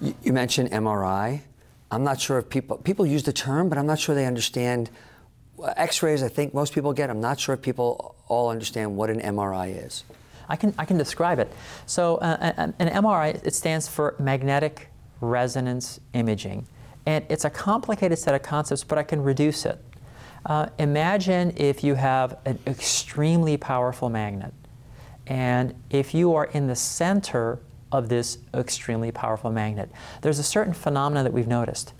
You, mentioned MRI. I'm not sure if people people use the term, but I'm not sure they understand. uh, X-rays, I think most people get. I'm not sure if people all understand what an MRI is. I can, I can describe it. So, uh, an, an MRI, it stands for magnetic resonance imaging. And it's a complicated set of concepts, but I can reduce it. Uh, imagine if you have an extremely powerful magnet, and if you are in the center of this extremely powerful magnet, there's a certain phenomenon that we've noticed.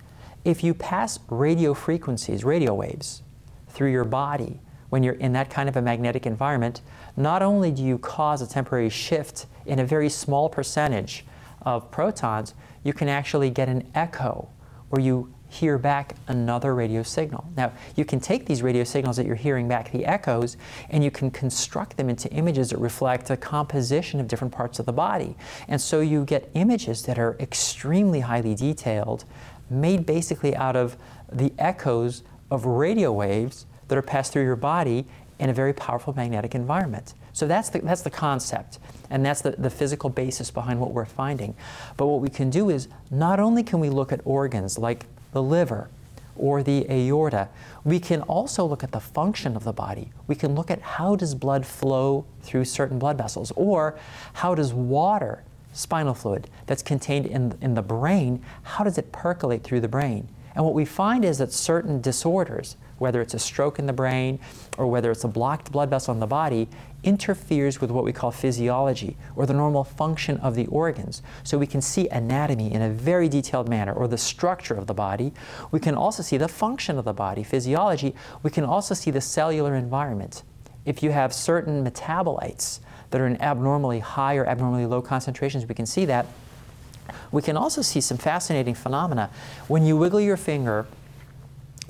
If you pass radio frequencies, radio waves, through your body when you're in that kind of a magnetic environment, not only do you cause a temporary shift in a very small percentage of protons, you can actually get an echo or you hear back another radio signal. Now, you can take these radio signals that you're hearing back, the echoes, and you can construct them into images that reflect the composition of different parts of the body. And so you get images that are extremely highly detailed, made basically out of the echoes of radio waves that are passed through your body in a very powerful magnetic environment. So that's the, that's the concept, and that's the, the physical basis behind what we're finding. But what we can do is not only can we look at organs like the liver or the aorta, we can also look at the function of the body. We can look at how does blood flow through certain blood vessels, or how does water, spinal fluid, that's contained in, in the brain, how does it percolate through the brain? And what we find is that certain disorders, whether it's a stroke in the brain or whether it's a blocked blood vessel in the body, interferes with what we call physiology or the normal function of the organs. So we can see anatomy in a very detailed manner or the structure of the body. We can also see the function of the body, physiology. We can also see the cellular environment. If you have certain metabolites that are in abnormally high or abnormally low concentrations, we can see that. We can also see some fascinating phenomena. When you wiggle your finger,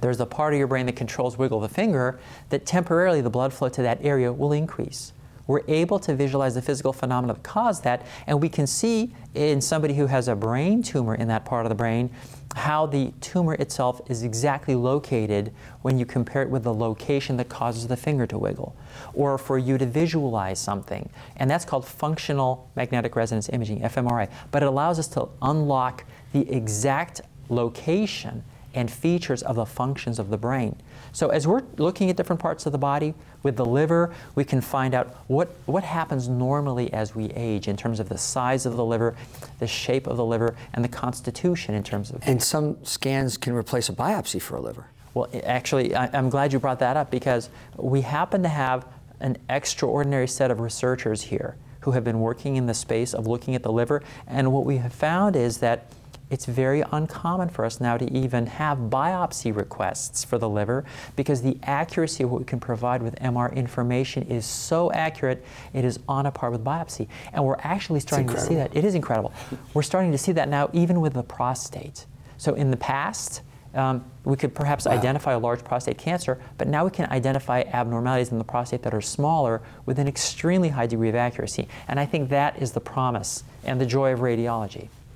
there's a part of your brain that controls wiggle the finger that temporarily the blood flow to that area will increase. We're able to visualize the physical phenomena that cause that, and we can see in somebody who has a brain tumor in that part of the brain how the tumor itself is exactly located when you compare it with the location that causes the finger to wiggle, or for you to visualize something. And that's called functional magnetic resonance imaging, fMRI. But it allows us to unlock the exact location and features of the functions of the brain. So as we're looking at different parts of the body, with the liver, we can find out what, what happens normally as we age in terms of the size of the liver, the shape of the liver, and the constitution in terms of. And some scans can replace a biopsy for a liver. Well, actually, I, I'm glad you brought that up because we happen to have an extraordinary set of researchers here who have been working in the space of looking at the liver. And what we have found is that it's very uncommon for us now to even have biopsy requests for the liver because the accuracy of what we can provide with MR information is so accurate, it is on a par with biopsy. And we're actually starting to see that. It is incredible. We're starting to see that now even with the prostate. So in the past, um, we could perhaps identify a large prostate cancer, but now we can identify abnormalities in the prostate that are smaller with an extremely high degree of accuracy. And I think that is the promise and the joy of radiology.